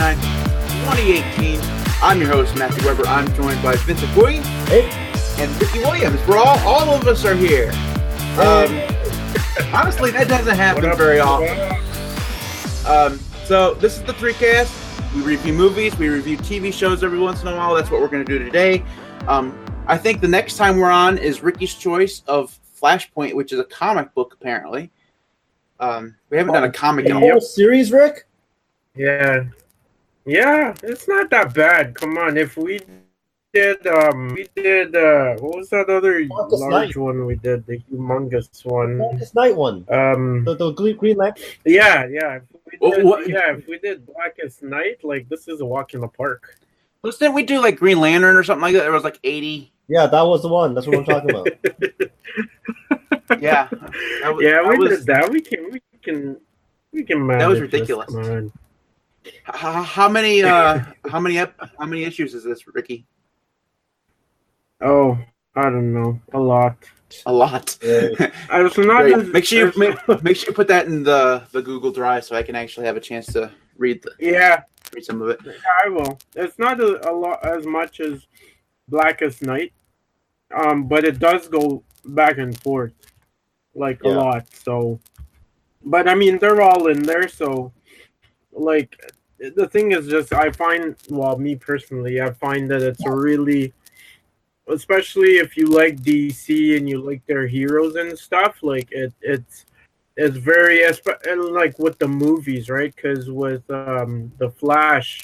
29th, 2018. I'm your host, Matthew Weber. I'm joined by Vincent Gui hey. and Ricky Williams. We're all, all of us are here. Um, honestly, that doesn't happen very often. Um, so this is the three cast. We review movies, we review TV shows every once in a while. That's what we're going to do today. Um, I think the next time we're on is Ricky's choice of Flashpoint, which is a comic book apparently. Um, we haven't oh, done a oh, comic in a whole series, Rick. Yeah, yeah, it's not that bad. Come on. If we did um we did uh what was that other Darkest large Night. one we did, the humongous one. This night one. Um The, the Green, Green Lantern. yeah, yeah. If we Oh, did, what- yeah, if we did Blackest Night, like this is a walk in the park. Let's didn't we do like Green Lantern or something like that? There was like eighty. Yeah, that was the one. That's what I'm talking about. Yeah, That was- yeah, that we was- did that. We can we can we can manage was this. ridiculous. Come on. How, how many? Uh, how many? Ep- how many issues is this, Ricky? Oh, I don't know. A lot. A lot. Yeah. I was not as- Make sure you make, make sure you put that in the the Google Drive so I can actually have a chance to read the, Yeah, read some of it. I will. It's not a, a lot as much as Blackest Night, um, but it does go back and forth, like Yeah. a lot. So, but I mean, they're all in there. So, like, the thing is, just I find, well, me personally, I find that it's a really, especially if you like DC and you like their heroes and stuff, like it, it's. It's very espe- and like with the movies, right? Because with um, the Flash,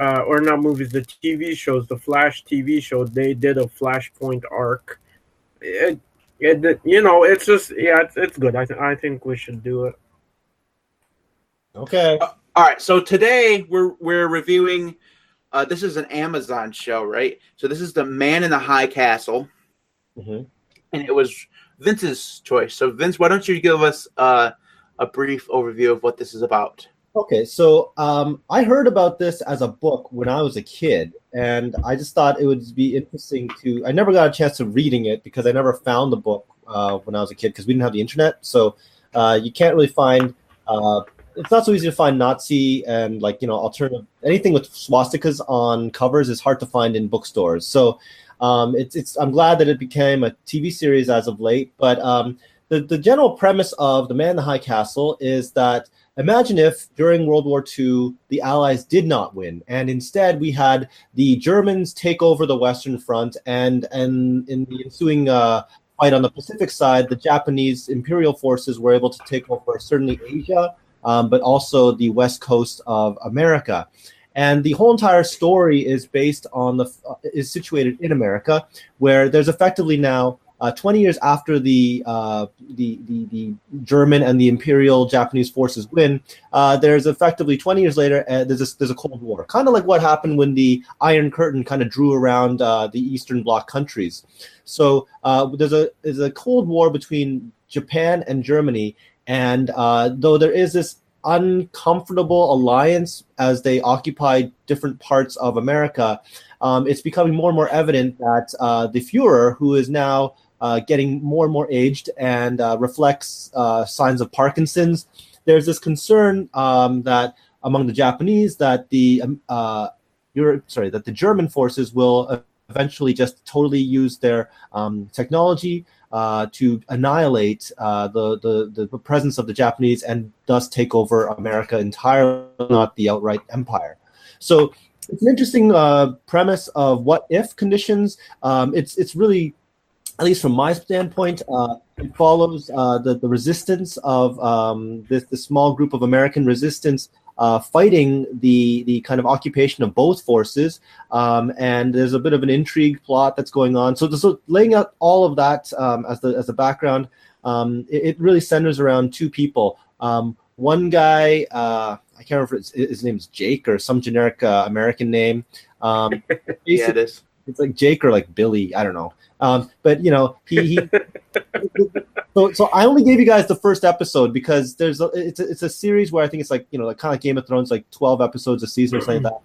uh, or not movies, the TV shows, the Flash TV show, they did a Flashpoint arc. It, it, you know, it's just yeah, it's, it's good. I, th- I think we should do it. Okay. All right. So today we're we're reviewing. Uh, this is an Amazon show, right? So this is the Man in the High Castle, hmm and it was Vince's choice. So Vince, why don't you give us uh, a brief overview of what this is about? Okay, so um, I heard about this as a book when I was a kid, and I just thought it would be interesting to. I never got a chance to reading it because I never found the book uh, when I was a kid because we didn't have the internet. So uh, you can't really find. It's not so easy to find Nazi and like you know alternative anything with swastikas on covers is hard to find in bookstores. So um, it's it's. I'm glad that it became a TV series as of late, but um, the the general premise of the Man in the High Castle is that Imagine if during World War II the Allies did not win, and instead we had the Germans take over the Western Front, and and in the ensuing uh, fight on the Pacific side, the Japanese Imperial forces were able to take over certainly Asia, um, but also the west coast of America. And the whole entire story is based on the uh, is situated in America, where there's effectively now uh, 20 years after the, uh, the, the the German and the Imperial Japanese forces win, uh, there's effectively 20 years later uh, there's a, there's a Cold War, kind of like what happened when the Iron Curtain kind of drew around uh, the Eastern Bloc countries. So uh, there's a there's a Cold War between Japan and Germany, and uh, though there is this uncomfortable alliance as they occupy different parts of America, um, it's becoming more and more evident that uh, the Fuhrer, who is now uh, getting more and more aged and uh, reflects uh, signs of Parkinson's. There's this concern um, that among the Japanese that the um, uh, Europe, sorry, that the German forces will eventually just totally use their um, technology uh, to annihilate uh, the, the the presence of the Japanese and thus take over America entirely, not the outright empire. So it's an interesting uh, premise of what if conditions. Um, it's it's really at least from my standpoint, uh, it follows uh, the, the resistance of um, this, this small group of American resistance uh, fighting the, the kind of occupation of both forces. Um, and there's a bit of an intrigue plot that's going on. So, so laying out all of that um, as, the, as the background, um, it, it really centers around two people. Um, one guy, uh, I can't remember if it's, his name is Jake or some generic uh, American name. Um, Yeah, it is. It's like Jake or like Billy. I don't know. Um, but you know, he, he so so I only gave you guys the first episode because there's a, it's a, it's a series where I think it's like you know like kind of like Game of Thrones, like twelve episodes a season or something like that.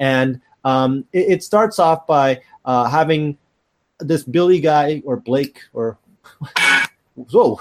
And um, it, it starts off by uh, having this Billy guy or Blake or whoa,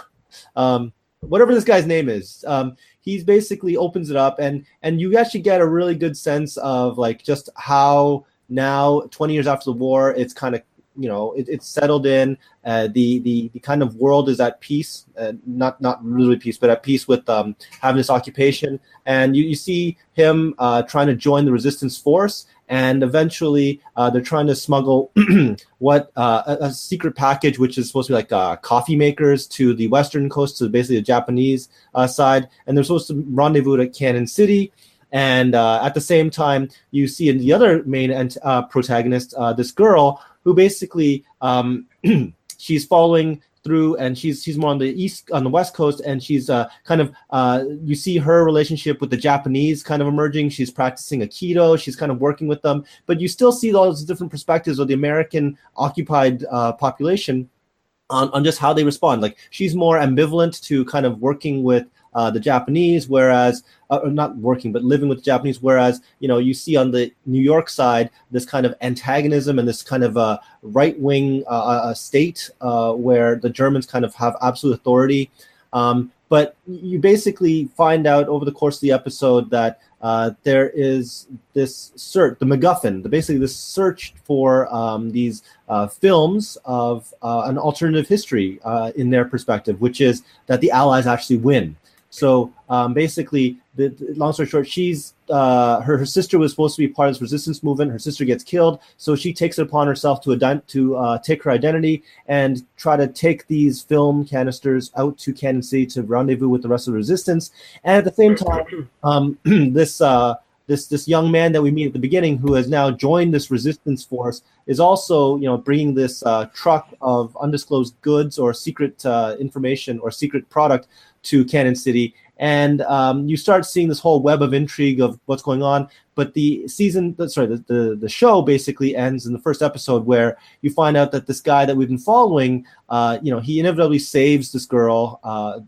um, whatever this guy's name is. Um, he's basically opens it up, and and you actually get a really good sense of like just how now 20 years after the war it's kind of you know it, it's settled in uh, the, the the kind of world is at peace uh, not not really peace but at peace with um, having this occupation. And you, you see him uh, trying to join the resistance force and eventually uh, they're trying to smuggle what uh, a, a, secret package which is supposed to be like uh, coffee makers to the western coast to basically the japanese side. And they're supposed to rendezvous at canon city and uh, at the same time, you see in the other main uh, protagonist, uh, this girl who basically um, she's following through and she's she's more on the east on the west coast and she's uh, kind of uh, you see her relationship with the japanese kind of emerging. She's practicing aikido. She's kind of working with them. But you still see all those different perspectives of the american occupied uh, population on, on just how they respond. Like she's more ambivalent to kind of working with uh, the Japanese, whereas uh, not working but living with the Japanese. Whereas you know you see on the New York side this kind of antagonism and this kind of uh, right wing uh, uh, state uh, where the Germans kind of have absolute authority. Um, but you basically find out over the course of the episode that uh, there is this search, the MacGuffin, the, basically this search for um, these uh, films of uh, an alternative history in their perspective, which is that the Allies actually win. So um, basically, the, the, long story short, she's uh, her her sister was supposed to be part of this resistance movement. Her sister gets killed, so she takes it upon herself to to uh, take her identity and try to take these film canisters out to Canon City to rendezvous with the rest of the resistance. And at the same time, um, this uh, this this young man that we meet at the beginning, who has now joined this resistance force, is also you know bringing this uh, truck of undisclosed goods or secret uh, information or secret product to Canon City, and um, you start seeing this whole web of intrigue of what's going on. But the season, sorry, the, the, the show basically ends in the first episode where you find out that this guy that we've been following, uh, you know, he inevitably saves this girl. Uh,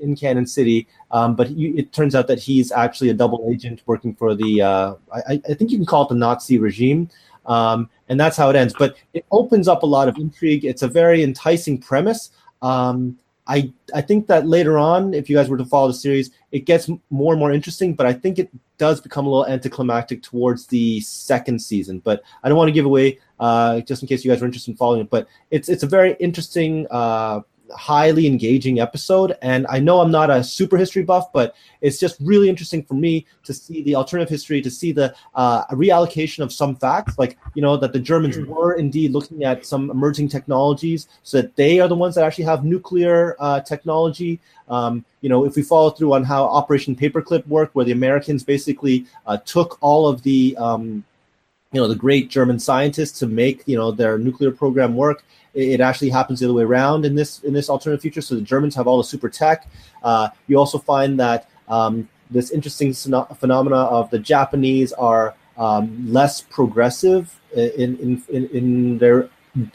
in Canon City, um, but he, it turns out that he's actually a double agent working for the, uh, I, I, think you can call it the Nazi regime. Um, and that's how it ends. But it opens up a lot of intrigue. It's a very enticing premise. Um, I I think that later on, if you guys were to follow the series, it gets more and more interesting. But I think it does become a little anticlimactic towards the second season. But I don't want to give away, uh, just in case you guys are interested in following it. But it's it's a very interesting uh, highly engaging episode. And I know I'm not a super history buff, but it's just really interesting for me to see the alternative history, to see the uh, reallocation of some facts, like, you know, that the Germans mm. were indeed looking at some emerging technologies so that they are the ones that actually have nuclear uh, technology. Um, you know, if we follow through on how Operation Paperclip worked, where the Americans basically uh, took all of the um, you know the great German scientists to make you know their nuclear program work. It, actually happens the other way around in this in this alternative future. So the Germans have all the super tech. Uh, you also find that um, this interesting phenomena of the Japanese are um, less progressive in, in, in, in their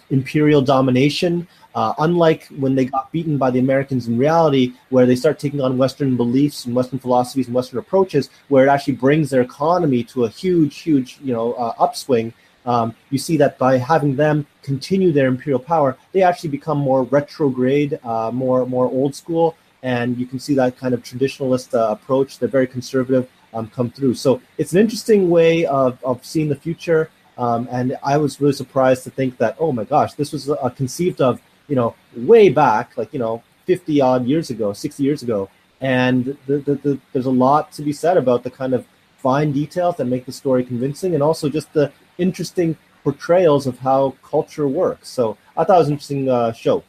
imperial domination. Uh, unlike when they got beaten by the Americans in reality, where they start taking on Western beliefs and Western philosophies and Western approaches, where it actually brings their economy to a huge, huge, you know, uh, upswing. Um, you see that by having them continue their imperial power, they actually become more retrograde, uh, more more old school, and you can see that kind of traditionalist uh, approach. They're very conservative um, come through. So it's an interesting way of, of seeing the future. Um, and I was really surprised to think that, oh my gosh, this was uh, conceived of, you know, way back, like, you know, 50 odd years ago, 60 years ago. And the, the, the, there's a lot to be said about the kind of fine details that make the story convincing and also just the interesting portrayals of how culture works. So I thought it was an interesting uh, show.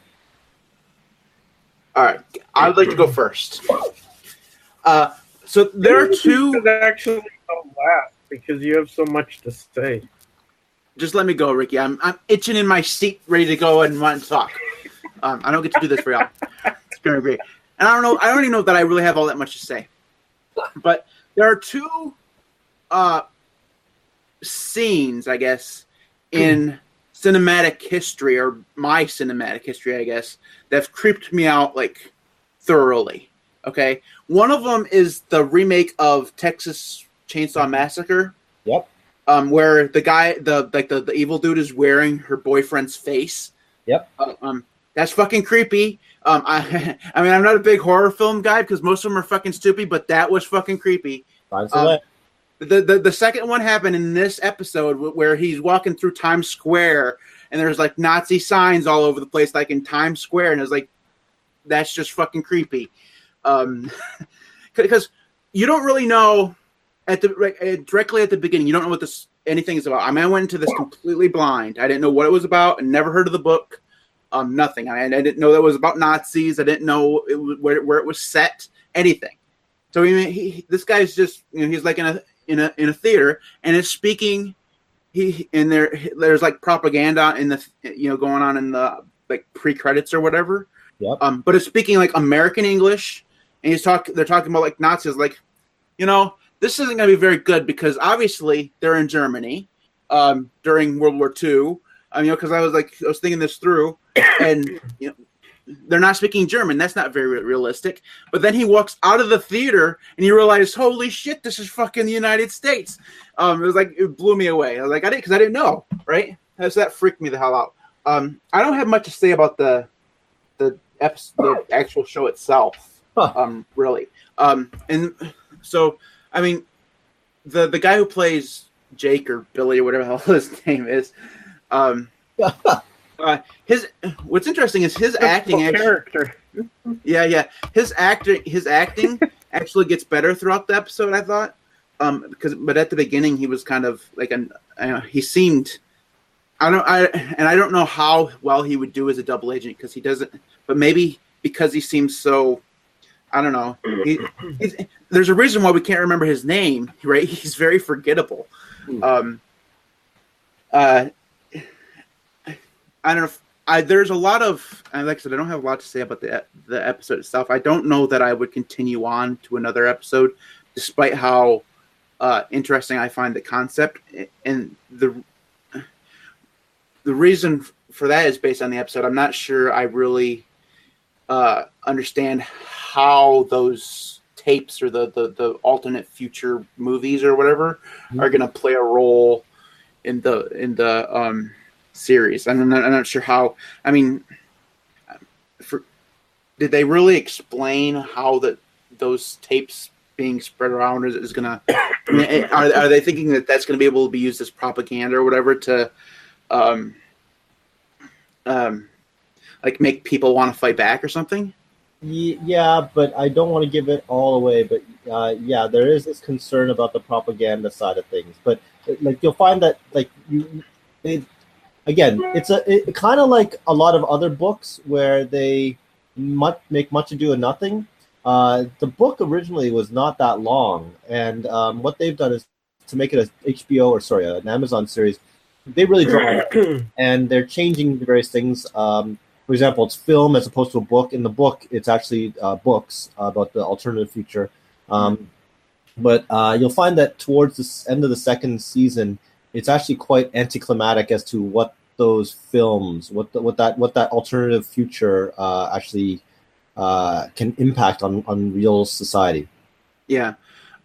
All right. I'd like to go first. Uh, so there are two. Actually, last because you have so much to say. Just let me go, Ricky. I'm I'm itching in my seat, ready to go and want to talk. Um, I don't get to do this for y'all. It's gonna be great. And I don't know. I don't even know that I really have all that much to say. But there are two uh, scenes, I guess, in cinematic history or my cinematic history, I guess, that's creeped me out like thoroughly. Okay, one of them is the remake of Texas Chainsaw Massacre. Yep um, where the guy, the like the, the evil dude is wearing her boyfriend's face. Yep. Uh, um, that's fucking creepy. Um, I, I mean, I'm not a big horror film guy because most of them are fucking stupid, but that was fucking creepy. Um, the, the second one happened in this episode where he's walking through Times Square and there's like Nazi signs all over the place, like in Times Square, and it's like that's just fucking creepy. Um, because you don't really know at the like, directly at the beginning, you don't know what this anything is about. I mean, I went into this completely blind. I didn't know what it was about, and never heard of the book. Um, nothing. I, I didn't know that it was about Nazis. I didn't know it where where it was set. Anything. So he, this guy's just you know he's like in a in a in a theater and is speaking. He and there there's like propaganda in the you know going on in the like pre credits or whatever. Yep. Um, but it's speaking like American English, and he's talk. They're talking about like Nazis, like you know this isn't going to be very good because obviously they're in Germany um, during World War II. I mean, because I was like, I was thinking this through, and you know, they're not speaking German. That's not very realistic. But then he walks out of the theater and he realizes, holy shit, this is fucking the United States. Um, it was like it blew me away. I was like, I didn't because I didn't know, right? So that freaked me the hell out. Um, I don't have much to say about the the episode, the actual show itself, huh. um, really. Um, and so I mean, the the guy who plays Jake or Billy or whatever the hell his name is, um, uh, his what's interesting is his acting actually, character. Yeah, yeah, his acting his acting actually gets better throughout the episode. I thought, um, because but at the beginning he was kind of like an uh, he seemed. I don't I and I don't know how well he would do as a double agent because he doesn't. But maybe because he seems so I don't know. He, there's a reason why we can't remember his name, right? He's very forgettable. Hmm. Um, uh, I don't know. If, I there's a lot of like I said, I don't have a lot to say about the the episode itself. I don't know that I would continue on to another episode, despite how uh, interesting I find the concept and the the reason for that is based on the episode. I'm not sure I really uh, understand how those tapes or the, the, the alternate future movies or whatever mm-hmm. are going to play a role in the in the um, series. I'm not, I'm not sure how. I mean, for, did they really explain how that those tapes being spread around is, is going to? Are, are they thinking that that's going to be able to be used as propaganda or whatever to, um, um, like make people want to fight back or something? Yeah, but I don't want to give it all away. But uh, yeah, there is this concern about the propaganda side of things. But like you'll find that like you, it, again, it's a it, kind of like a lot of other books where they much, make much ado of nothing. Uh, the book originally was not that long, and um, what they've done is to make it a HBO or sorry, an Amazon series. They really draw, and they're changing the various things. Um, for example, it's film as opposed to a book. In the book, it's actually uh, books about the alternative future. Um, but uh, you'll find that towards the end of the second season, it's actually quite anticlimactic as to what those films, what the, what that what that alternative future uh, actually uh, can impact on on real society. Yeah.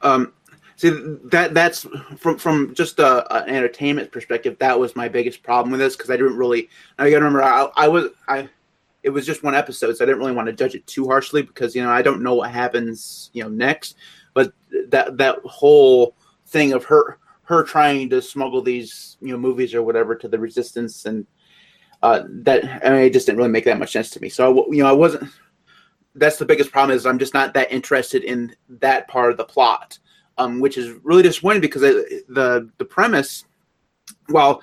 Um, see that that's from from just a, an entertainment perspective. That was my biggest problem with this because I didn't really. I gotta remember. I, I was I it was just one episode, so I didn't really want to judge it too harshly because you know I don't know what happens you know next. But that that whole thing of her her trying to smuggle these you know movies or whatever to the resistance and uh, that I mean, it just didn't really make that much sense to me. So you know I wasn't. That's the biggest problem is I'm just not that interested in that part of the plot, um, which is really disappointing because the the premise, well,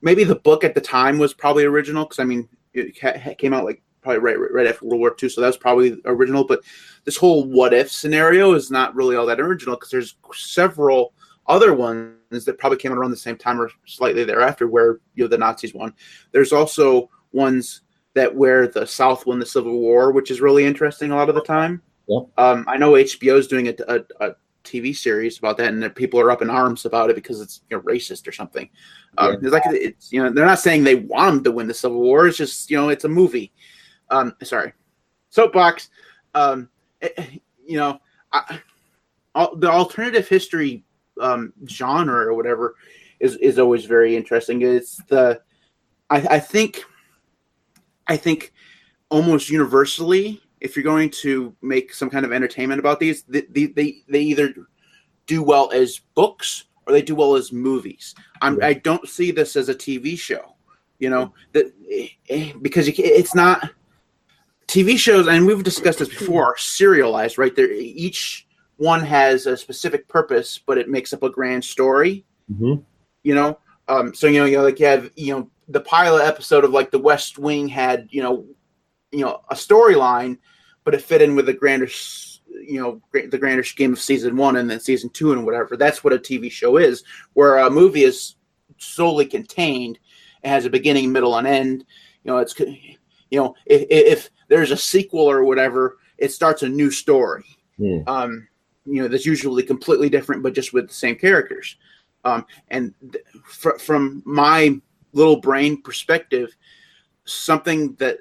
maybe the book at the time was probably original because I mean it came out like probably right right after World War II, so that's probably original. But this whole what if scenario is not really all that original because there's several other ones that probably came out around the same time or slightly thereafter where you know the Nazis won. There's also ones that where the South won the Civil War, which is really interesting a lot of the time. Yeah. Um, I know HBO is doing a, a, a, TV series about that, and people are up in arms about it because it's you know, racist or something. Um, yeah. It's like it's you know they're not saying they want them to win the Civil War. It's just you know it's a movie. Um, sorry, soapbox. Um, it, eh, you know, I, all, the alternative history um, genre or whatever is is always very interesting. It's the I, I think I think almost universally, if you're going to make some kind of entertainment about these, they they, they either do well as books or they do well as movies. I'm, I don't see this as a TV show, you know, that eh, because it's not TV shows, and we've discussed this before, are serialized, right? There, each one has a specific purpose, but it makes up a grand story. Mm-hmm. You know, um, so you know, you know, like you have, you know, the pilot episode of like The West Wing had, you know, you know, a storyline, but it fit in with the grander, you know, the grander scheme of season one and then season two and whatever. That's what a TV show is, where a movie is solely contained. It has a beginning, middle, and end. You know, it's you know, if, if there's a sequel or whatever, it starts a new story. Mm. Um, you know, that's usually completely different, but just with the same characters. Um, and th- fr- from my little brain perspective, something that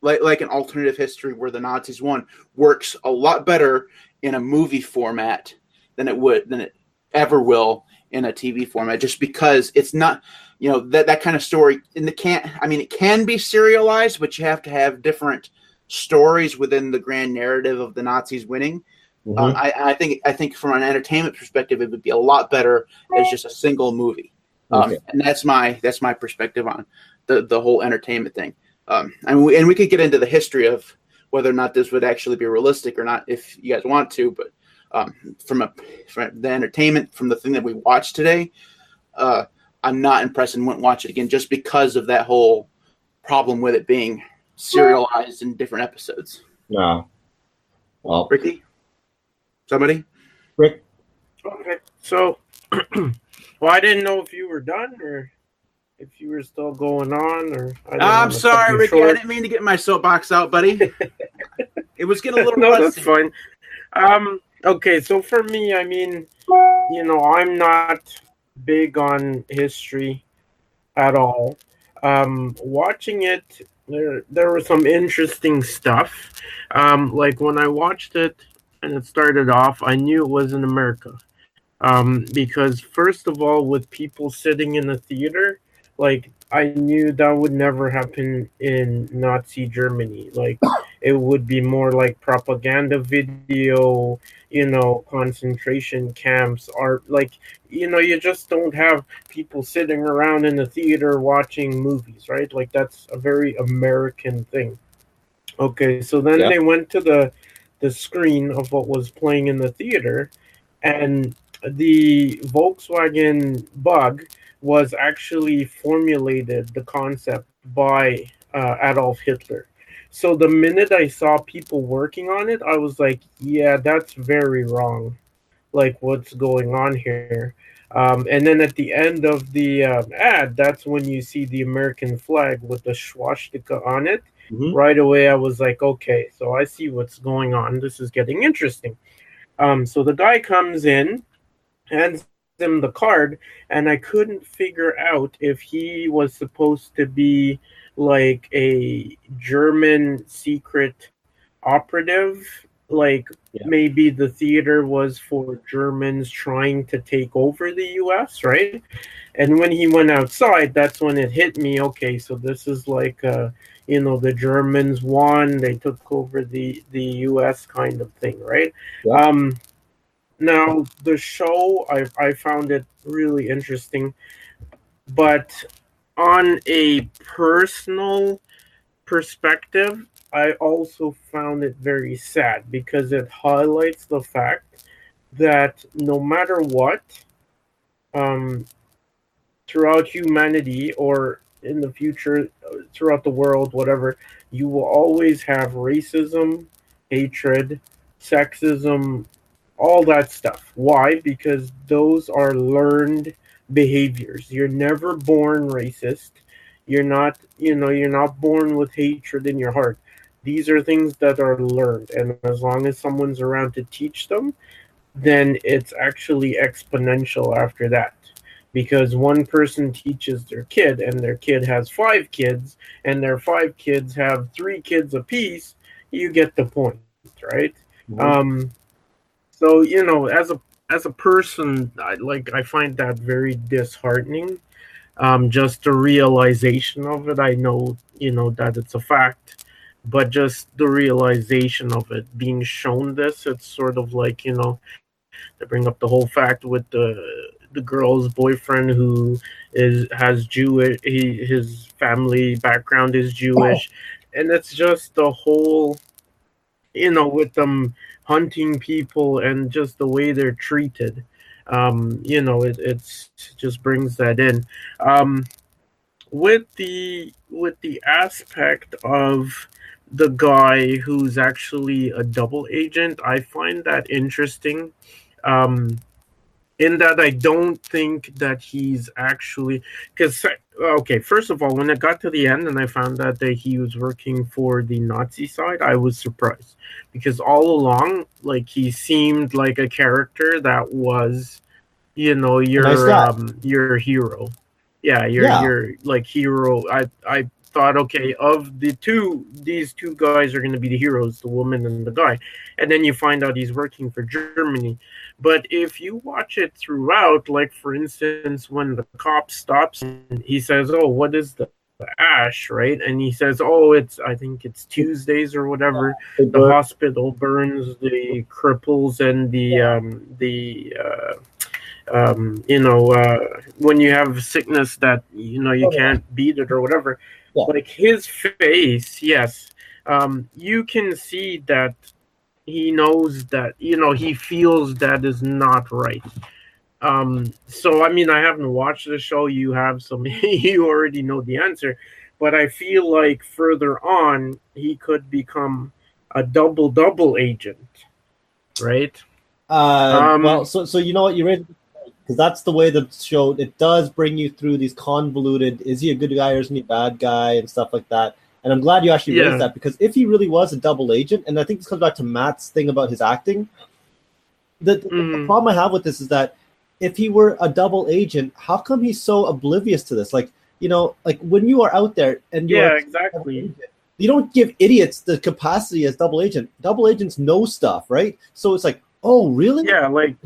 like like an alternative history where the Nazis won works a lot better in a movie format than it would than it ever will in a TV format, just because it's not you know that that kind of story and the can't i mean it can be serialized but you have to have different stories within the grand narrative of the nazis winning Mhm. um, I, I think i think from an entertainment perspective it would be a lot better as just a single movie um, Okay. and that's my that's my perspective on the the whole entertainment thing um, and we and we could get into the history of whether or not this would actually be realistic or not if you guys want to but um, from a from the entertainment from the thing that we watched today uh, I'm not impressed and wouldn't watch it again just because of that whole problem with it being serialized in different episodes. No. Well, Ricky, somebody? Rick, Okay, so well, I didn't know if you were done or if you were still going on, or I didn't I'm sorry, you Ricky. I didn't mean to get my soapbox out, buddy. it was getting a little no, rusty. that's fine. Um, okay, so for me, I mean, you know, I'm not big on history at all. Um, watching it, there there was some interesting stuff. Um, like when I watched it and it started off, I knew it was in America. Um, because first of all, with people sitting in the theater, like I knew that would never happen in Nazi Germany. Like it would be more like propaganda video, you know, concentration camps are like you know, you just don't have people sitting around in the theater watching movies, right? Like that's a very American thing. Okay, so then Yeah. they went to the the screen of what was playing in the theater and the Volkswagen bug was actually formulated the concept by uh, Adolf Hitler. So the minute I saw people working on it, I was like, yeah, that's very wrong. Like, what's going on here? Um, and then at the end of the um, ad, that's when you see the American flag with the swastika on it. Mhm. Right away, I was like, okay, so I see what's going on. This is getting interesting. Um, so the guy comes in, hands him the card, and I couldn't figure out if he was supposed to be like a German secret operative, like Yeah. maybe the theater was for Germans trying to take over the US, right? And when he went outside, that's when it hit me. Okay, so this is like, uh, you know, the Germans won; they took over the the U.S. kind of thing, right? Yeah. Um, now the show, I I found it really interesting, but on a personal perspective, I also found it very sad because it highlights the fact that no matter what, um, throughout humanity or in the future, throughout the world, whatever, you will always have racism, hatred, sexism, all that stuff. Why? Because those are learned behaviors. You're never born racist. You're not, you know, you're not born with hatred in your heart. These are things that are learned. And as long as someone's around to teach them, then it's actually exponential after that. Because one person teaches their kid, and their kid has five kids, and their five kids have three kids apiece, you get the point, right? Mhm. Um, so you know, as a as a person, I, like I find that very disheartening. Um, just the realization of it, I know, you know, that it's a fact, but just the realization of it being shown this, it's sort of like, you know, to bring up the whole fact with the the girl's boyfriend who is has Jewish he his family background is Jewish oh. and it's just the whole you know with them hunting people and just the way they're treated um you know it it's just brings that in um with the with the aspect of the guy who's actually a double agent i find that interesting um in that I don't think that he's actually because okay, first of all, when it got to the end and I found out that he was working for the Nazi side, I was surprised because all along, like he seemed like a character that was, you know, your nice um your hero. Yeah, your yeah. your like hero. I I thought, okay, of the two, these two guys are going to be the heroes, the woman and the guy. And then you find out he's working for Germany. But if you watch it throughout, like for instance, when the cop stops and he says, Oh, what is the ash? right? And he says oh it's i think it's tuesdays or whatever. The hospital burns the cripples and the um the uh um, you know, uh, when you have sickness that you know you can't beat it or whatever, yeah. like his face, yes, um, you can see that he knows that you know he feels that is not right. Um, so I mean, I haven't watched the show. You have some, you already know the answer, but I feel like further on he could become a double double agent, right? Uh, um, well, so so you know what you read because that's the way the show it does bring you through these convoluted is he a good guy or is he a bad guy and stuff like that. And i'm glad you actually yeah. raised that because if he really was a double agent and i think this comes back to matt's thing about his acting the, mm. the problem i have with this is that if he were a double agent how come he's so oblivious to this? Like you know like when you are out there and you're yeah exactly. agent, you don't give idiots the capacity as double agent. Double agents know stuff right? So it's like oh really? Yeah like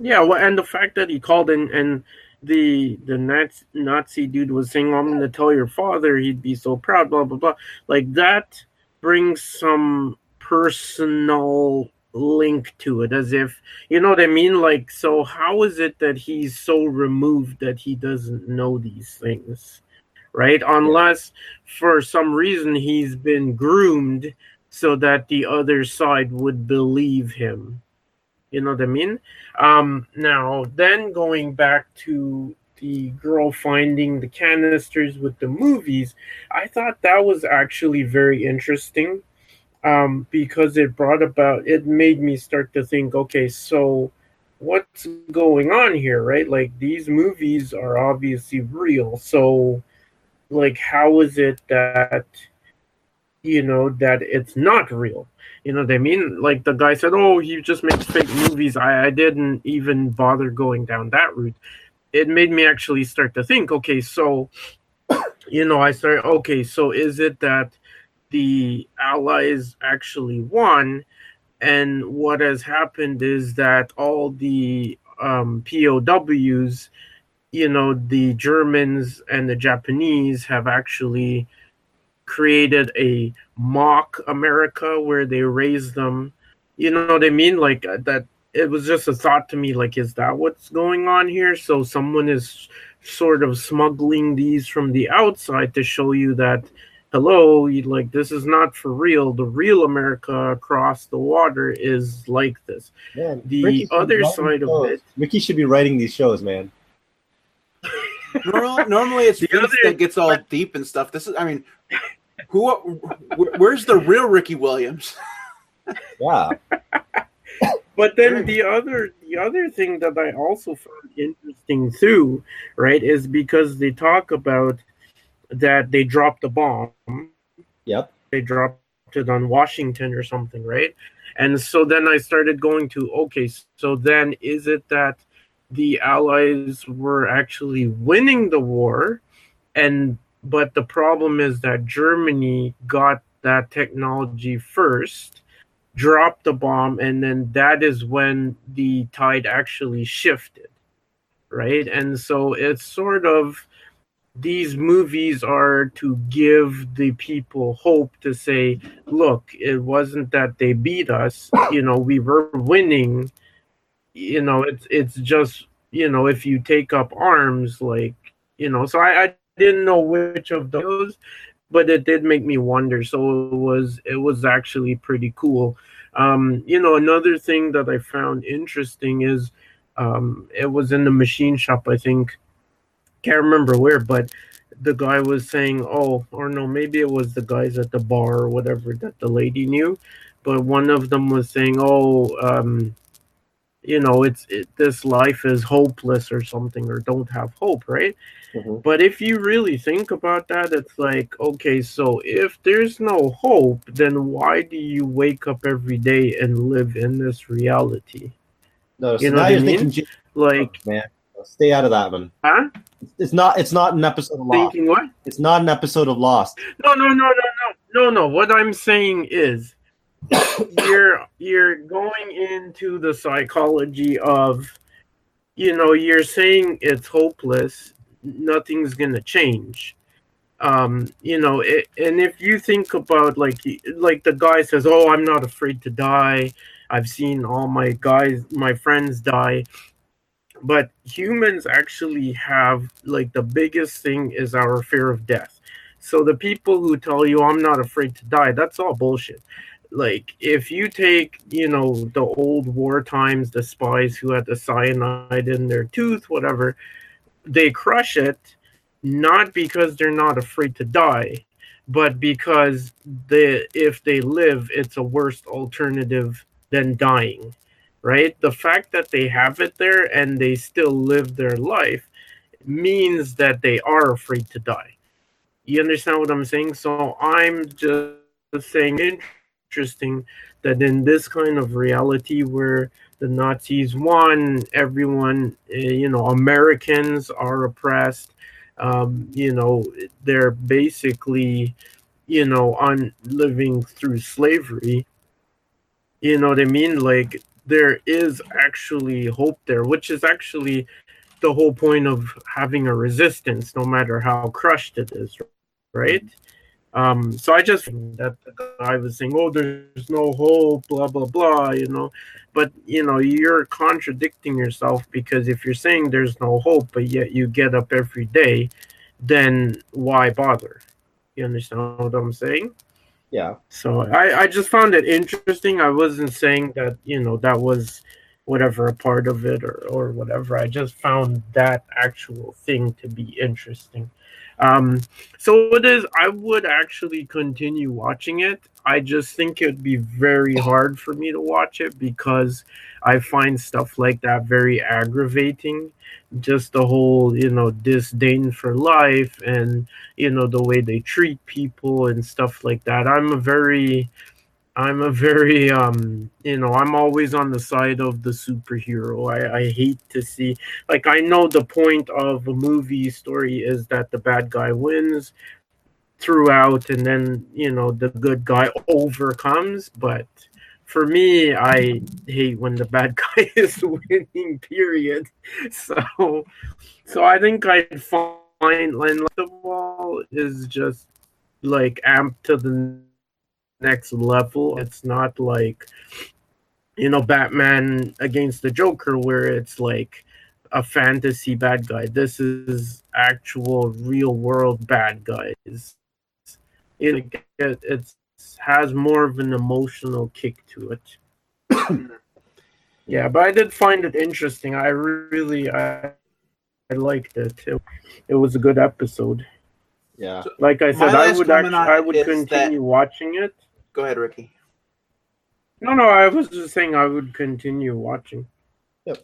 yeah, well, and the fact that he called in and the the Nazi, Nazi dude was saying, "I'm going to tell your father," he'd be so proud. Blah blah blah. Like that brings some personal link to it, as if you know what I mean. Like, so how is it that he's so removed that he doesn't know these things, right? Unless for some reason he's been groomed so that the other side would believe him you know what I mean? Um, now, then going back to the girl finding the canisters with the movies, I thought that was actually very interesting um, because it brought about, it made me start to think, okay, so what's going on here, right? Like these movies are obviously real. So, like, how is it that, you know, that it's not real? You know what I mean? Like the guy said, "Oh, he just makes fake movies." I, I didn't even bother going down that route. It made me actually start to think. Okay, so you know, I started. Okay, so is it that the Allies actually won, and what has happened is that all the um, POWs, you know, the Germans and the Japanese have actually created a mock America where they raise them. You know what I mean? Like uh, that. It was just a thought to me. Like, is that what's going on here? So someone is sort of smuggling these from the outside to show you that hello like this is not for real the real america across the water is like this man, the Ricky other side of it ricky should be writing these shows man normally it's the other, that gets all deep and stuff this is i mean who? Where's the real Ricky Williams? yeah. But then the other the other thing that I also found interesting too, right, is because they talk about that they dropped the bomb. Yep. They dropped it on Washington or something, right? And so then I started going to okay, so then is it that the Allies were actually winning the war and but the problem is that Germany got that technology first, dropped the bomb, and then that is when the tide actually shifted. right? And so it's sort of these movies are to give the people hope to say, look, it wasn't that they beat us, you know, we were winning. You know, it's it's just, you know, if you take up arms, like, you know, so I, I didn't know which of those, but it did make me wonder. So it was it was actually pretty cool. Um, you know, another thing that I found interesting is um, it was in the machine shop, I think can't remember where, but the guy was saying, "Oh, or no, maybe it was the guys at the bar or whatever that the lady knew." But one of them was saying, "Oh, um, you know, it's it, this life is hopeless or something, or don't have hope, right?" Mm-hmm. But if you really think about that, it's like, okay, so if there's no hope, then why do you wake up every day and live in this reality? No, so you know now you're mean? thinking, like, oh, man, stay out of that one. Huh? It's not. It's not an episode of Lost. Thinking what? It's not an episode of Lost. No, no, no, no, no, no, no. What I'm saying is, you're you're going into the psychology of, you know, you're saying it's hopeless. Nothing's gonna change. Um, you know, it, and if you think about like like the guy says, "Oh, I'm not afraid to die." I've seen all my guys, my friends die but humans actually have like the biggest thing is our fear of death so the people who tell you i'm not afraid to die that's all bullshit like if you take you know the old war times the spies who had the cyanide in their tooth whatever they crush it not because they're not afraid to die but because they if they live it's a worse alternative than dying right? The fact that they have it there and they still live their life means that they are afraid to die. You understand what I'm saying? So I'm just saying interesting that in this kind of reality where the Nazis won, everyone, eh, you know, Americans are oppressed. Um, you know, they're basically, you know, on living through slavery. You know what I mean? Like there is actually hope there, which is actually the whole point of having a resistance, no matter how crushed it is, right? Um, so I just that the guy was saying, "Oh, there's no hope," blah blah blah, you know. But you know, you're contradicting yourself because if you're saying there's no hope, but yet you get up every day, then why bother? You understand what I'm saying? Yeah. So I, I just found it interesting. I wasn't saying that, you know, that was whatever a part of it or, or whatever. I just found that actual thing to be interesting. Um, so it is, I would actually continue watching it. I just think it'd be very hard for me to watch it because I find stuff like that very aggravating just the whole you know disdain for life and you know the way they treat people and stuff like that i'm a very i'm a very um you know i'm always on the side of the superhero i i hate to see like i know the point of a movie story is that the bad guy wins throughout and then you know the good guy overcomes but for me, I hate when the bad guy is winning. Period. So, so I think I'd find Len Wall is just like amped to the next level. It's not like you know Batman against the Joker, where it's like a fantasy bad guy. This is actual real world bad guys. It, it, it's has more of an emotional kick to it. yeah, but I did find it interesting. I really I, I liked it. it. It was a good episode. Yeah. Like I said, I would actually I would continue that... watching it. Go ahead, Ricky. No, no, I was just saying I would continue watching. Yep.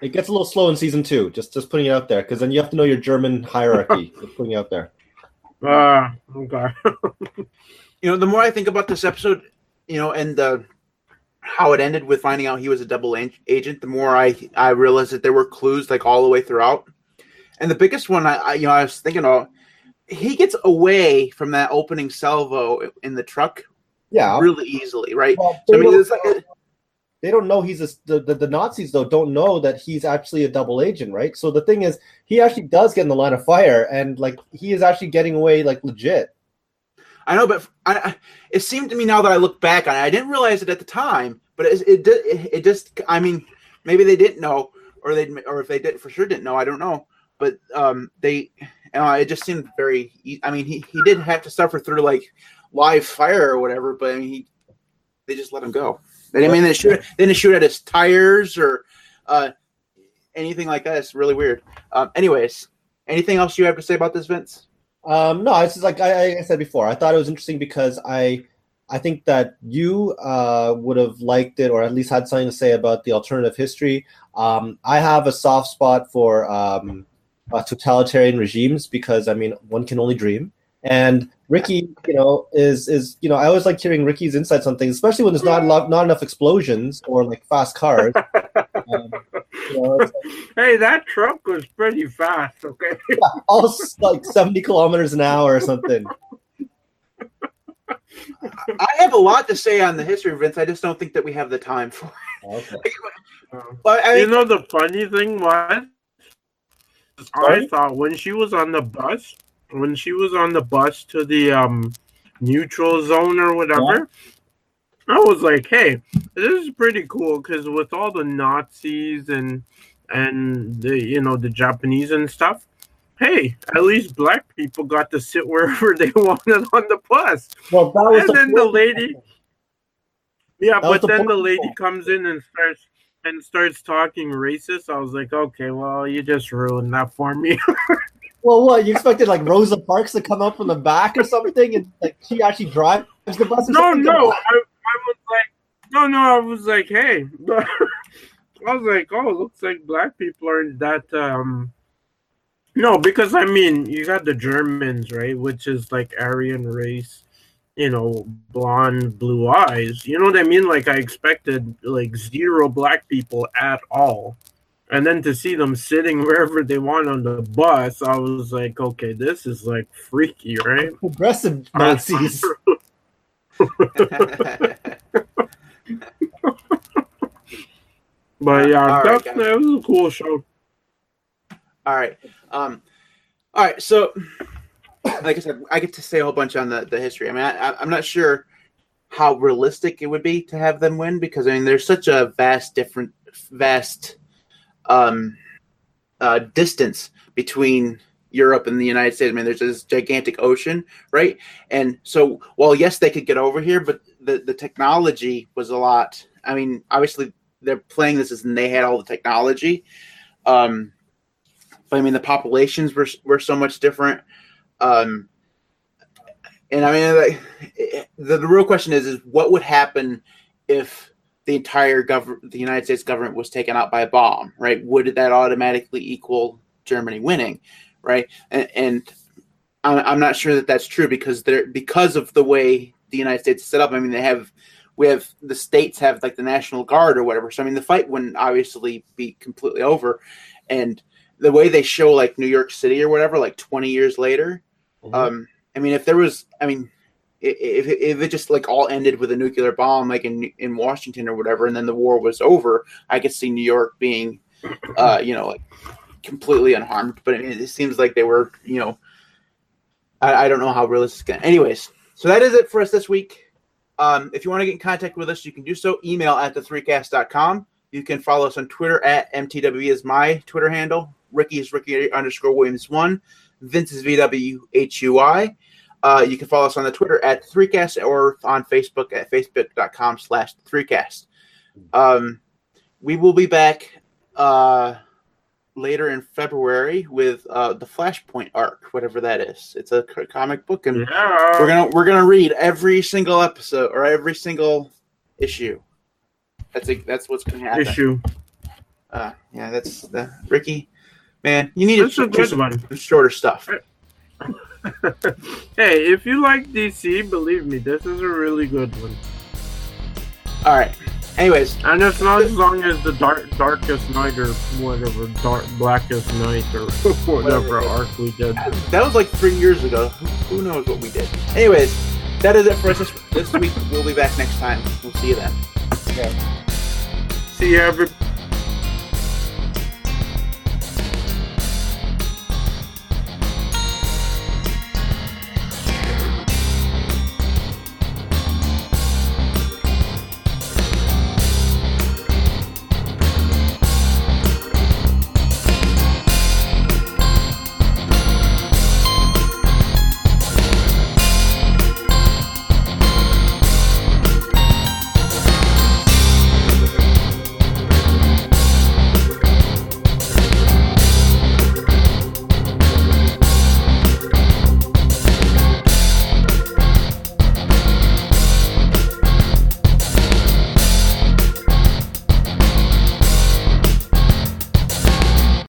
It gets a little slow in season two. Just just putting it out there, because then you have to know your German hierarchy. just putting it out there. Ah, uh, okay. you know, the more I think about this episode, you know, and the how it ended with finding out he was a double agent, the more I I realized that there were clues like all the way throughout. And the biggest one, I, I you know, I was thinking, oh, he gets away from that opening salvo in the truck, yeah, really easily, right? Well, so, I mean, it's like a, they don't know he's a, the, the the Nazis though don't know that he's actually a double agent, right? So the thing is, he actually does get in the line of fire, and like he is actually getting away like legit. I know, but I, I, it seemed to me now that I look back on it, I didn't realize it at the time. But it it, it, it just, I mean, maybe they didn't know, or they, or if they did for sure didn't know, I don't know. But um, they, uh, it just seemed very. I mean, he he did have to suffer through like live fire or whatever, but I mean, he they just let him go. They didn't mean they shoot. They didn't shoot at his tires or uh, anything like that. It's really weird. Um, anyways, anything else you have to say about this, Vince? Um, no, it's just like I, I, said before. I thought it was interesting because I, I think that you uh, would have liked it, or at least had something to say about the alternative history. Um, I have a soft spot for um, uh, totalitarian regimes because I mean, one can only dream. And Ricky, you know, is is you know, I always like hearing Ricky's insights on things, especially when there's not lot, not enough explosions or like fast cars. um, you know, like, hey, that truck was pretty fast. Okay, yeah, almost like seventy kilometers an hour or something. I have a lot to say on the history of Vince. I just don't think that we have the time for it. Okay. but I mean, you know, the funny thing was, I thought when she was on the bus when she was on the bus to the um neutral zone or whatever. Yeah. I was like, "Hey, this is pretty cool because with all the Nazis and and the you know the Japanese and stuff, hey, at least black people got to sit wherever they wanted on the bus. Well, that was and the then the lady, yeah, that but the then the lady comes in and starts and starts talking racist. I was like, okay, well, you just ruined that for me. Well, what you expected like Rosa Parks to come up from the back or something, and like she actually drives the bus? no, no, I, I, was like, no, no, I was like, hey, I was like, oh, looks like black people aren't that. um No, because I mean, you got the Germans, right, which is like Aryan race, you know, blonde, blue eyes. You know what I mean? Like I expected like zero black people at all and then to see them sitting wherever they want on the bus, I was like, okay, this is like freaky, right? Progressive Nazis. but yeah, right, that was a cool show. All right. Um, all right. So, like I said, I get to say a whole bunch on the, the history. I mean, I, I'm not sure how realistic it would be to have them win because I mean, there's such a vast different, vast um, uh, distance between Europe and the United States. I mean, there's this gigantic ocean, right? And so, well, yes, they could get over here, but the, the technology was a lot. I mean, obviously, they're playing this as and they had all the technology. Um, but I mean, the populations were, were so much different. Um, and I mean, the, the real question is, is what would happen if the entire government, the United States government was taken out by a bomb, right? Would that automatically equal Germany winning, right? And, and I'm not sure that that's true because they're because of the way the United States is set up. I mean, they have we have the states have like the National Guard or whatever. So I mean, the fight wouldn't obviously be completely over, and the way they show like New York City or whatever, like 20 years later. Mm-hmm. Um, I mean, if there was, I mean, if, if it just like all ended with a nuclear bomb like in in Washington or whatever and then the war was over I could see New York being uh you know like completely unharmed. But it seems like they were you know I, I don't know how realistic anyways. So that is it for us this week. Um, if you want to get in contact with us you can do so. Email at the3cast.com you can follow us on Twitter at MTW is my Twitter handle. Ricky is Ricky underscore Williams one Vince is VWHUI uh, you can follow us on the Twitter at 3cast or on Facebook at facebook.com slash 3cast. Um, we will be back uh, later in February with uh, the Flashpoint arc, whatever that is. It's a comic book, and yeah. we're gonna we're gonna read every single episode or every single issue. That's a, that's what's gonna happen. Issue. Uh, yeah, that's the Ricky. Man, you need to do some shorter stuff. hey, if you like DC, believe me, this is a really good one. All right. Anyways, and it's not as long as the dark, darkest night or whatever, dark, blackest night or whatever, whatever arc we did. That was like three years ago. Who knows what we did? Anyways, that is it for us this, this week. We'll be back next time. We'll see you then. Okay. See everybody.